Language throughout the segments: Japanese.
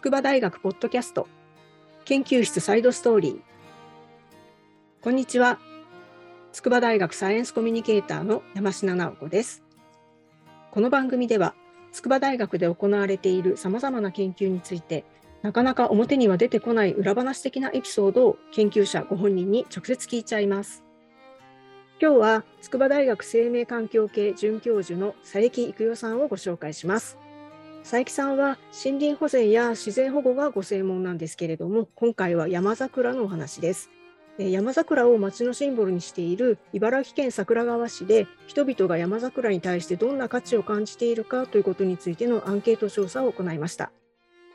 筑波大学ポッドキャスト。研究室サイドストーリー。こんにちは。筑波大学サイエンスコミュニケーターの山科直子です。この番組では筑波大学で行われているさまざまな研究についてなかなか表には出てこない裏話的なエピソードを研究者ご本人に直接聞いちゃいます。今日は筑波大学生命環境系准教授の佐伯育代さんをご紹介します。佐伯さんは森林保全や自然保護がご専門なんですけれども今回は山桜のお話です。山桜を町のシンボルにしている茨城県桜川市で人々が山桜に対してどんな価値を感じているかということについてのアンケート調査を行いました。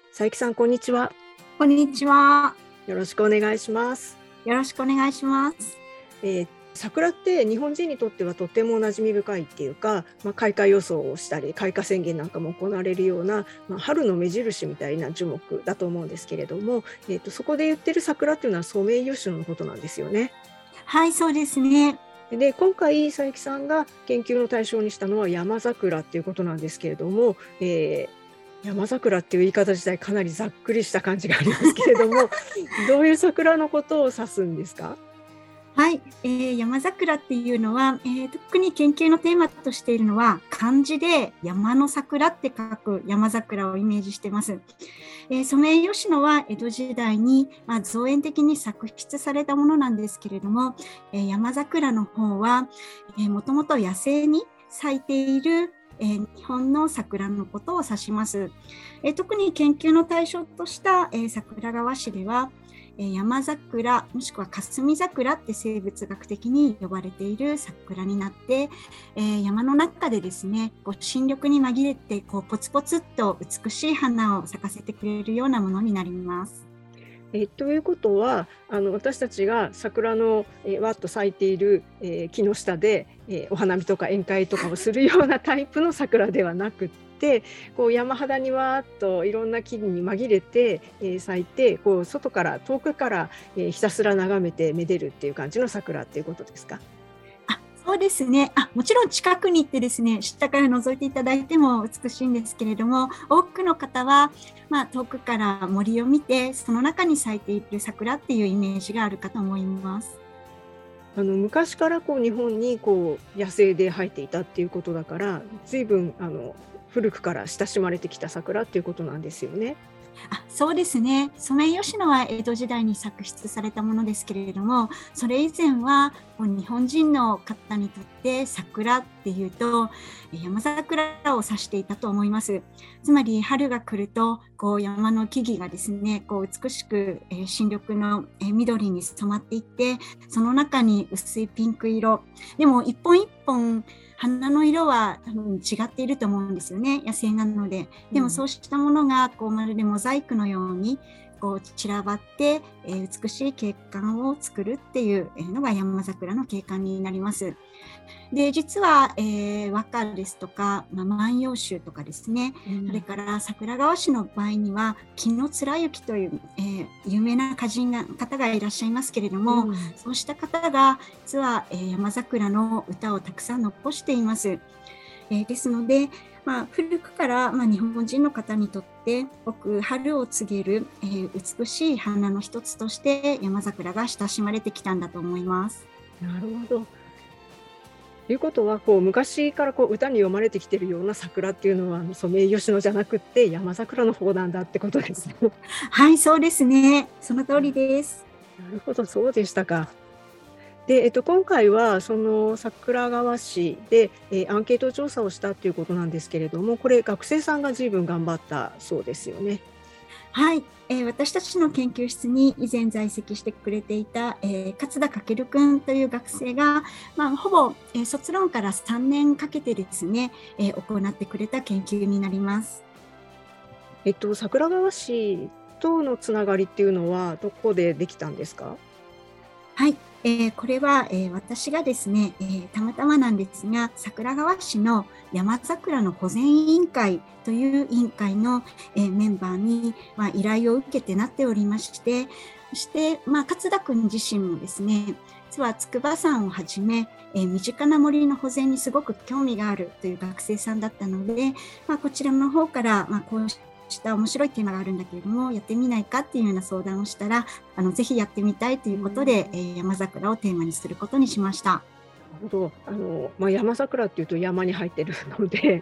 佐伯さんこんにちは。こんにちは。よろしくお願いします。よろしくお願いします、えー桜って日本人にとってはとても馴染み深いっていうか、まあ、開花予想をしたり開花宣言なんかも行われるような、まあ、春の目印みたいな樹木だと思うんですけれども、えーと、そこで言ってる桜っていうのはソメイヨシノのことなんですよね。はいそうですねで今回佐伯さんが研究の対象にしたのは山桜っていうことなんですけれども、えー、山桜っていう言い方自体かなりざっくりした感じがありますけれども どういう桜のことを指すんですか？はい、えー、山桜っていうのは、えー、特に研究のテーマとしているのは漢字で山の桜って書く山桜をイメージしてます。えー、ソメイヨシノは江戸時代に、まあ、造園的に作出されたものなんですけれども、えー、山桜の方は、えー、もともと野生に咲いているえー、日本の桜のことを指します。えー、特に研究の対象とした、えー、桜川市では、山桜もしくは霞桜って生物学的に呼ばれている桜になって、え、山の中でですねこう新緑に紛れてこうポツポツっと美しい花を咲かせてくれるようなものになります。えということはあの私たちが桜の、えわっと咲いている、え、木の下で、え、お花見とか宴会とかをするようなタイプの桜ではなくてこう山肌にわーっといろんな木々に紛れて、えー、咲いてこう外から遠くから、えー、ひたすら眺めてめでるっていう感じの桜っていうことですか？あそうですねあもちろん近くに行ってですね下から覗いていただいても美しいんですけれども多くの方は、まあ、遠くから森を見てその中に咲いている桜っていうイメージがあるかと思います。あの昔からこう日本にこう野生で生えていたっていうことだから随分あの古くから親しまれてきた桜っていうことなんですよね。あそうですねソメイヨシノは江戸時代に作出されたものですけれどもそれ以前は日本人の方にとって桜っていうと山桜を指していたと思います。つまり春が来るとこう山の木々がですねこう美しく、え新緑の、え緑に染まっていってその中に薄いピンク色。でも一本一本花の色は多分違っていると思うんですよね野生なので。でもそうしたものがこうまるでモザイクのようにこう散らばって、えー、美しい景観を作るっていうのが山桜の景観になります。で実は、えー、和歌ですとか、まあ、万葉集とかですね、うん、それから桜川市の場合には紀貫之という、えー、有名な歌人が方がいらっしゃいますけれども、うん、そうした方が実は、えー、山桜の歌をたくさん残しています。えー、ですので、まあ、古くから、まあ、日本人の方にとって僕春を告げる、えー、美しい花の一つとして山桜が親しまれてきたんだと思います。なるほどということはこう昔からこう歌に読まれてきてるような桜っていうのはソメイヨシノじゃなくて山桜の方なんだってことですね。はいそうですねその通りです。なるほどそうでしたか。で、えっと、今回はその桜川市で、えー、アンケート調査をしたということなんですけれどもこれ学生さんが随分頑張ったそうですよね。はい、えー、私たちの研究室に以前在籍してくれていた、えー、勝田翔君という学生が、まあ、ほぼ、えー、卒論から3年かけてですね、えー、行ってくれた研究になります。えっと、桜川市とのつながりっていうのはどこでできたんですか？はい、えー、これは、えー、私がですね、えー、たまたまなんですが桜川市の山桜の保全委員会という委員会の、えメンバーに、まあ、依頼を受けてなっておりましてそして、まあ、勝田君自身もですね実は筑波山をはじめ、え身近な森の保全にすごく興味があるという学生さんだったので、まあ、こちらの方から、まあ、こうしした面白いテーマがあるんだけれどもやってみないかっていうような相談をしたらあのぜひやってみたいということで、えー、山桜をテーマにすることにしました。ほどあの、まあ、山桜っていうと山に入ってるので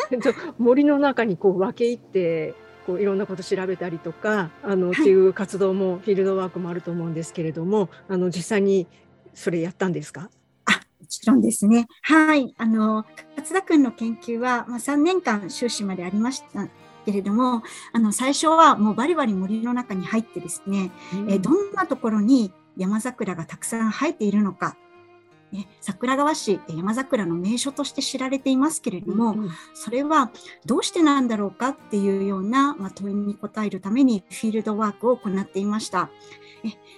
森の中にこう分け入ってこういろんなこと調べたりとかあの、はい、っていう活動もフィールドワークもあると思うんですけれどもあの実際にそれやったんですか？あもちろんですね。はい。あの、勝田君の研究は、まあ、3年間修士までありましたけれども、あの、最初はもうバリバリ森の中に入ってですね、うん、えどんなところに山桜がたくさん生えているのかね、桜川市山桜の名所として知られていますけれども、うん、それはどうしてなんだろうかっていうような、まあ、問いに答えるためにフィールドワークを行っていました。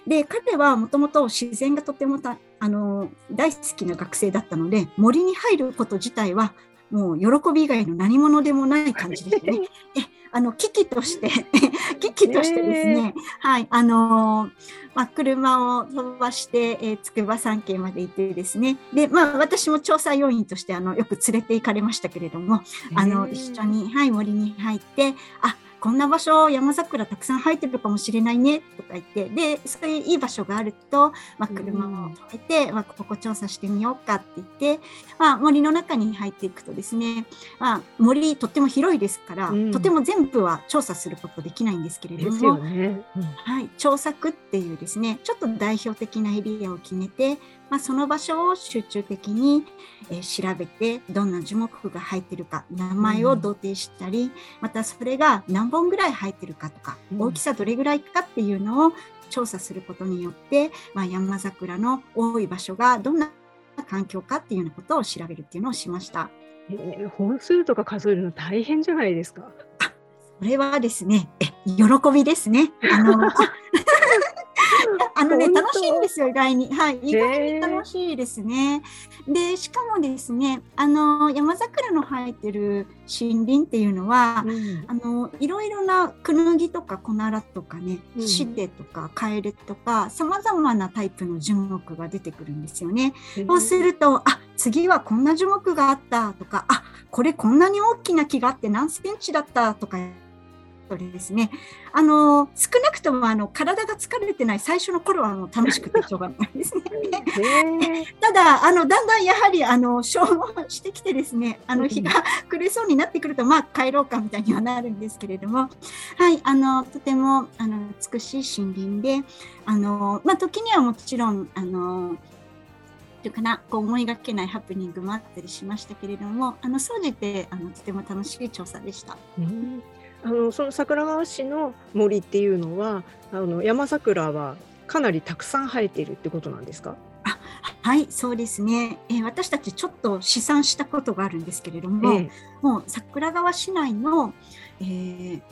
で彼はもともと自然がとてもたあの大好きな学生だったので森に入ること自体はもう喜び以外の何者でもない感じですね。えあの危機として 危機としてですね、はい、あのまあ、車を飛ばして、えー、筑波山系まで行ってですね、で、まあ、私も調査要員としてあのよく連れて行かれましたけれども、あの一緒に、はい、森に入って、あこんな場所山桜たくさん生えてるかもしれないねとか言って。でそういういい場所があると、まあ、車を止めて、まあ、ここ調査してみようかって言って、まあ、森の中に入っていくとですね、まあ、森とっても広いですから、うん、とても全部は調査することできないんですけれども、ね。うん、はい、調索っていうですねちょっと代表的なエリアを決めてまあ、その場所を集中的に、えー、調べてどんな樹木が入ってるか名前を同定したり、うん、またそれが何本ぐらい入ってるかとか、うん、大きさどれぐらいかっていうのを調査することによって、まあ、山桜の多い場所がどんな環境かっていうようなことを調べるっていうのをしました。えー、本数とか数えるの大変じゃないですか。あそれはですね、え喜びですね。あのあ のね、楽しいんですよ、意外に。はい、意外に楽しいですね。で、しかもですね、あの、山桜の生えてる森林っていうのは、うん、あの、いろいろなクヌギとかコナラとかね、シデとかカエルとか、さまざまなタイプの樹木が出てくるんですよね。そうすると、あ、次はこんな樹木があったとか、あ、これこんなに大きな木があって何センチだったとかとですね、あの少なくともあの体が疲れてない最初の頃はもう楽しくてしょうがないですね。ただあのだんだんやはりあの消耗してきてですね、あの日が暮れそうになってくるとまあ帰ろうかみたいにはなるんですけれども、はいあのとてもあの美しい森林で、あのまあ時にはもちろんあのというかなこう思いがけないハプニングもあったりしましたけれどもあの総じてあのとても楽しい調査でした。うんあのその桜川市の森っていうのはあの山桜はかなりたくさん生えているってことなんですか？あはいそうですね、えー、私たちちょっと試算したことがあるんですけれども、えー、もう桜川市内の、えー、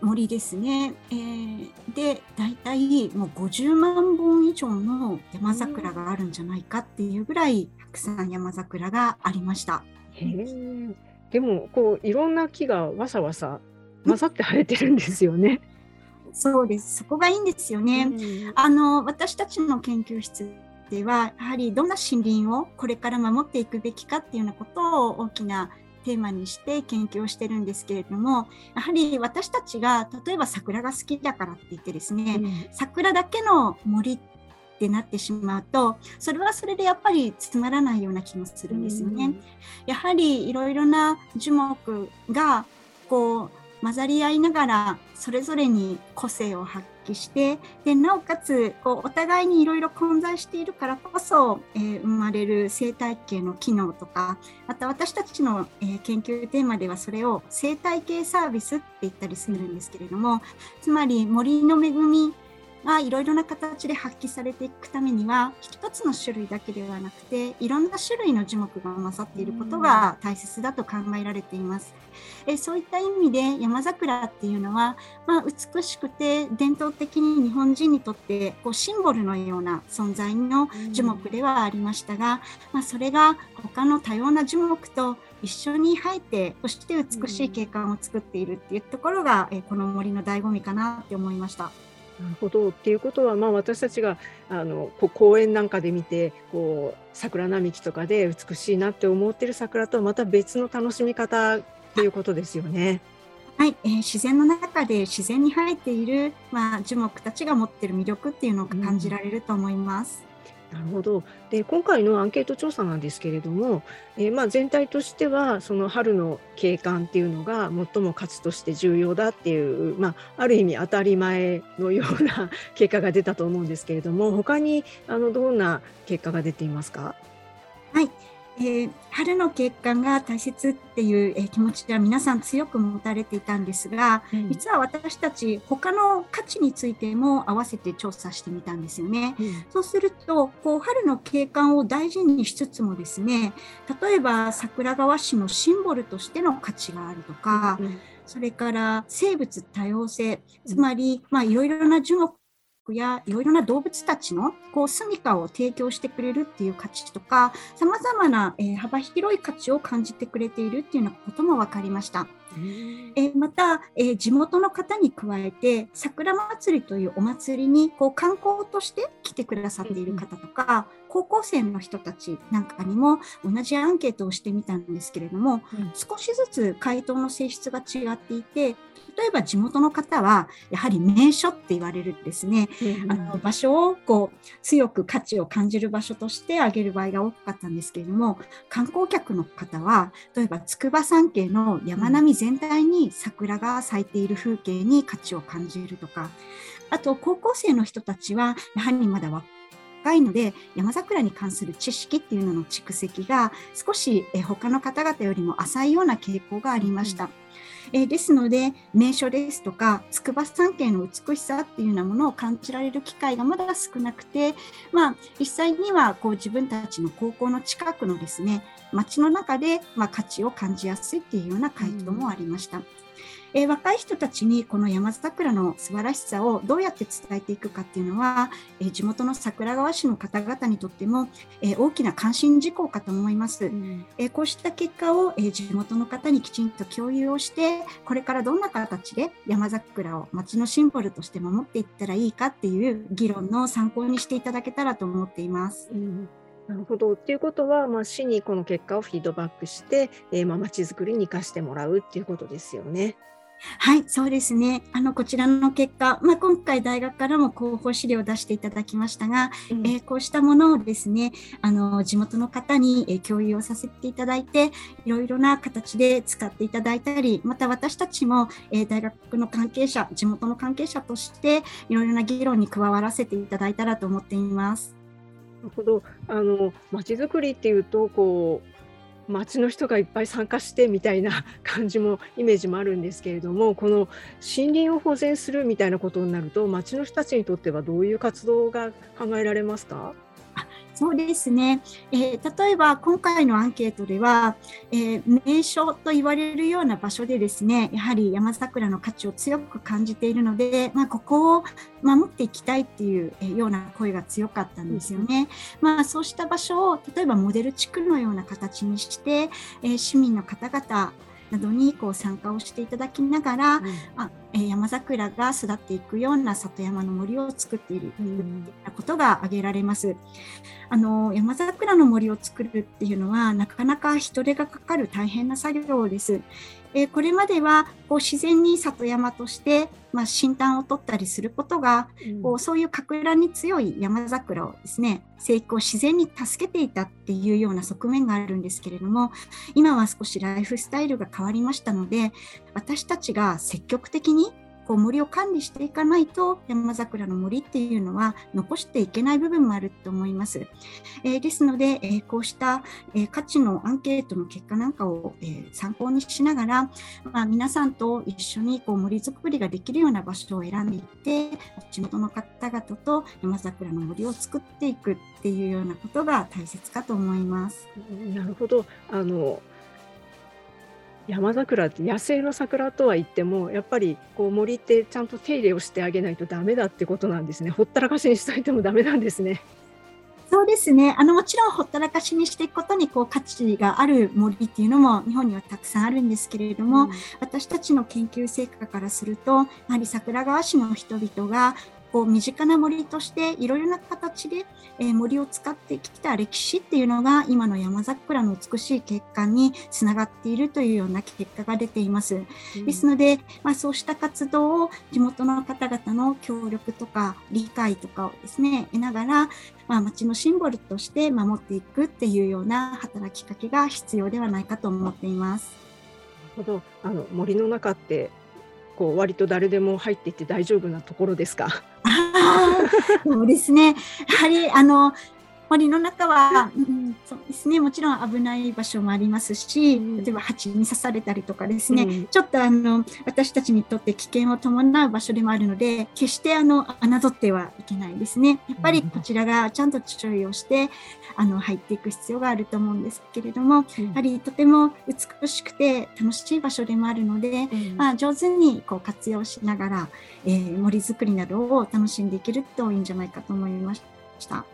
森ですね、えー、で大体もう50万本以上の山桜があるんじゃないかっていうぐらいたくさん山桜がありました。へーでもこういろんな木がわさわさ混ざって生えてるんですよね。そうです。そこがいいんですよね。うん、あの私たちの研究室ではやはりどんな森林をこれから守っていくべきかっていうようなことを大きなテーマにして研究をしてるんですけれどもやはり私たちが例えば桜が好きだからって言ってですね、うん、桜だけの森っってなってしまうとそれはそれでやっぱりつまらないような気もするんですよね。やはりいろいろな樹木がこう混ざり合いながらそれぞれに個性を発揮してでなおかつこうお互いにいろいろ混在しているからこそ、えー、生まれる生態系の機能とかまた私たちの、えー、研究テーマではそれを生態系サービスって言ったりするんですけれどもつまり森の恵みがいろいろな形で発揮されていくためには一つの種類だけではなくていろんな種類の樹木が混ざっていることが大切だと考えられています。えそういった意味で山桜っていうのは、まあ、美しくて伝統的に日本人にとってこうシンボルのような存在の樹木ではありましたが、まあ、それが他の多様な樹木と一緒に生えてそして美しい景観を作っているっていうところが、えこの森の醍醐味かなって思いました。なるほどっていうことは、まあ、私たちがあのこう公園なんかで見てこう桜並木とかで美しいなって思ってる桜とはまた別の楽しみ方っていうことですよね。はい、えー、自然の中で自然に生えている、まあ、樹木たちが持ってる魅力っていうのを感じられると思います。なるほど。で今回のアンケート調査なんですけれども、えー、まあ、全体としてはその春の景観っていうのが最も価値として重要だっていう、まあ、ある意味当たり前のような 結果が出たと思うんですけれども他にあのどんな結果が出ていますか？はい。えー、春の景観が大切っていう、えー、気持ちは皆さん強く持たれていたんですが、うん、実は私たち他の価値についても合わせて調査してみたんですよね。うん、そうするとこう春の景観を大事にしつつもですね例えば桜川市のシンボルとしての価値があるとか、うん、それから生物多様性つまり、まあ、いろいろな樹木やいろいろな動物たちのこう住処を提供してくれるっていう価値とかさまざまな、えー、幅広い価値を感じてくれているっていうようなことも分かりました。えー、また、えー、地元の方に加えて桜祭りというお祭りにこう観光として来てくださっている方とか、高校生の人たちなんかにも同じアンケートをしてみたんですけれども、うん、少しずつ回答の性質が違っていて例えば地元の方はやはり名所って言われるですね、うん、あの場所をこう強く価値を感じる場所として挙げる場合が多かったんですけれども観光客の方は例えば筑波山系の山並み全体に桜が咲いている風景に価値を感じるとかあと高校生の人たちはやはりまだ若いので山桜に関する知識っていうのの蓄積が少し他の方々よりも浅いような傾向がありました。うんえー、ですので名所ですとか筑波山系の美しさっていうようなものを感じられる機会がまだ少なくて、まあ、実際にはこう自分たちの高校の近くのですね街の中で、まあ、価値を感じやすいっていうような回答もありました。うんえー、若い人たちにこの山桜の素晴らしさをどうやって伝えていくかっていうのは、えー、地元の桜川市の方々にとっても、えー、大きな関心事項かと思います。うん、えこうした結果を、え地元の方にきちんと共有をしてこれからどんな形で山桜を町のシンボルとして守っていったらいいかっていう議論の参考にしていただけたらと思っています。うんなるほど。っていうことは、まあ、市にこの結果をフィードバックして、えー、まあ、町づくりに生かしてもらうっていうことですよね。はい、そうですね。あのこちらの結果、まあ、今回大学からも広報資料を出していただきましたが、うん、えー、こうしたものをですね、あの地元の方に、え共有をさせていただいて、いろいろな形で使っていただいたり、また私たちも、えー、大学の関係者、地元の関係者として、いろいろな議論に加わらせていただいたらと思っています。なるほど。あの街づくりっていうとこう町の人がいっぱい参加してみたいな 感じもイメージもあるんですけれどもこの森林を保全するみたいなことになると町の人たちにとってはどういう活動が考えられますか？そうですね、えー、例えば今回のアンケートでは、えー、名所と言われるような場所でですねやはり山桜の価値を強く感じているので、まあ、ここを守っていきたいっていうような声が強かったんですよね。まあ、そうした場所を例えばモデル地区のような形にして、えー、市民の方々などにこう参加をしていただきながら、うん、あえー、山桜が育っていくような里山の森を作っているということが挙げられます。あの山桜の森を作るっていうのはなかなか人手がかかる大変な作業です。えー、これまではこう自然に里山として、まあ、新炭を取ったりすることが、うん、こうそういうかく乱に強い山桜をですね生育を自然に助けていたっていうような側面があるんですけれども今は少しライフスタイルが変わりましたので私たちが積極的にこう森を管理していかないと山桜の森っていうのは残していけない部分もあると思います。えー、ですので、えー、こうした、えー、価値のアンケートの結果なんかを、え参考にしながら、まあ、皆さんと一緒にこう森づくりができるような場所を選んでいって地元の方々と山桜の森を作っていくっていうようなことが大切かと思います。なるほどあの山桜って野生の桜とは言ってもやっぱりこう森ってちゃんと手入れをしてあげないとダメだってことなんですね。ほったらかしにしといてもダメなんですね。そうですね。あのもちろんほったらかしにしていくことにこう価値がある森っていうのも日本にはたくさんあるんですけれども、うん、私たちの研究成果からするとやはり桜川市の人々がこう身近な森としていろいろな形で、えー、森を使ってきた歴史っていうのが今の山桜の美しい結果につながっているというような結果が出ています。うん、ですので、まあ、そうした活動を地元の方々の協力とか理解とかをですね得ながら、まあ、町のシンボルとして守っていくっていうような働きかけが必要ではないかと思っています。なるほどあの森の中ってこう割と誰でも入っていって大丈夫なところですか？あそうですね。やはりあの森の中は、うん、そうですね、もちろん危ない場所もありますし、例えば蜂に刺されたりとかですね、うん、ちょっとあの私たちにとって危険を伴う場所でもあるので、決してあの侮ってはいけないですね。やっぱりこちらがちゃんと注意をして、あの入っていく必要があると思うんですけれども、うん、やはりとても美しくて楽しい場所でもあるので、うん、まあ、上手にこう活用しながら、えー、森づくりなどを楽しんでいけるといいんじゃないかと思いました。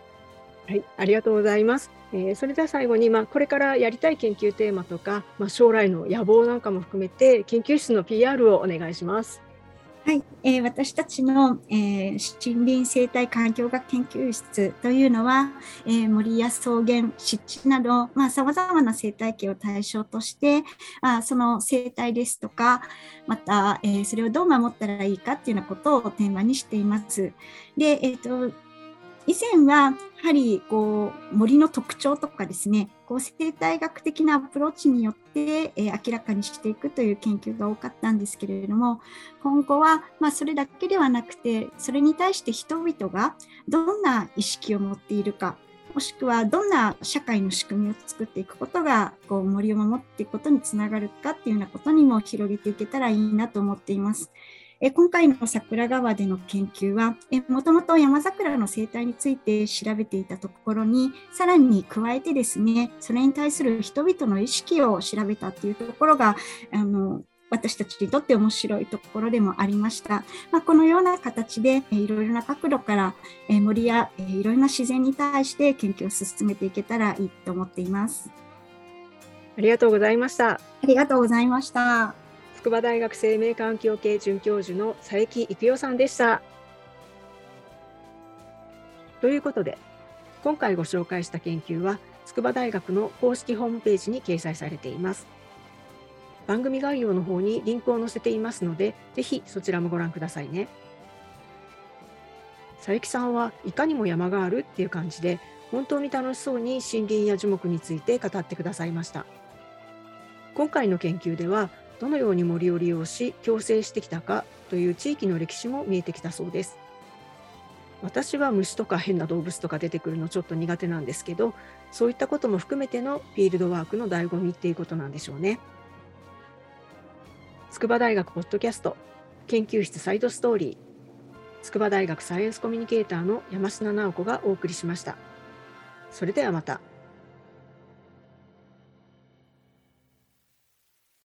はい、ありがとうございます。えー、それでは最後に、まあ、これからやりたい研究テーマとか、まあ、将来の野望なんかも含めて研究室の PR をお願いします。はい、えー、私たちの、えー、森林生態環境学研究室というのは、えー、森や草原、湿地など、まあ、様々な生態系を対象として、あ、その生態ですとか、また、えー、それをどう守ったらいいかっていうようなことをテーマにしています。で、えっ、ー、と、以前はやはりこう森の特徴とかですねこう生態学的なアプローチによって、え、明らかにしていくという研究が多かったんですけれども今後は、ま、それだけではなくてそれに対して人々がどんな意識を持っているかもしくはどんな社会の仕組みを作っていくことがこう森を守っていくことにつながるかっていうようなことにも広げていけたらいいなと思っています。え今回の桜川での研究は、もともと山桜の生態について調べていたところに、さらに加えてですね、それに対する人々の意識を調べたというところが、あの私たちにとって面白いところでもありました。まあ、このような形で、えいろいろな角度から、え森や、えいろいろな自然に対して研究を進めていけたらいいと思っています。ありがとうございました。ありがとうございました。筑波大学生命環境系准教授の佐伯育代さんでした。ということで今回ご紹介した研究は筑波大学の公式ホームページに掲載されています。番組概要の方にリンクを載せていますので、ぜひそちらもご覧くださいね。佐伯さんはいかにも山があるっていう感じで、本当に楽しそうに森林や樹木について語ってくださいました。今回の研究では、どのように森を利用し共生してきたかという地域の歴史も見えてきたそうです。私は虫とか変な動物とか出てくるのちょっと苦手なんですけどそういったことも含めてのフィールドワークの醍醐味っていうことなんでしょうね。筑波大学ポッドキャスト研究室サイドストーリー筑波大学サイエンスコミュニケーターの山科直子がお送りしました。それではまた。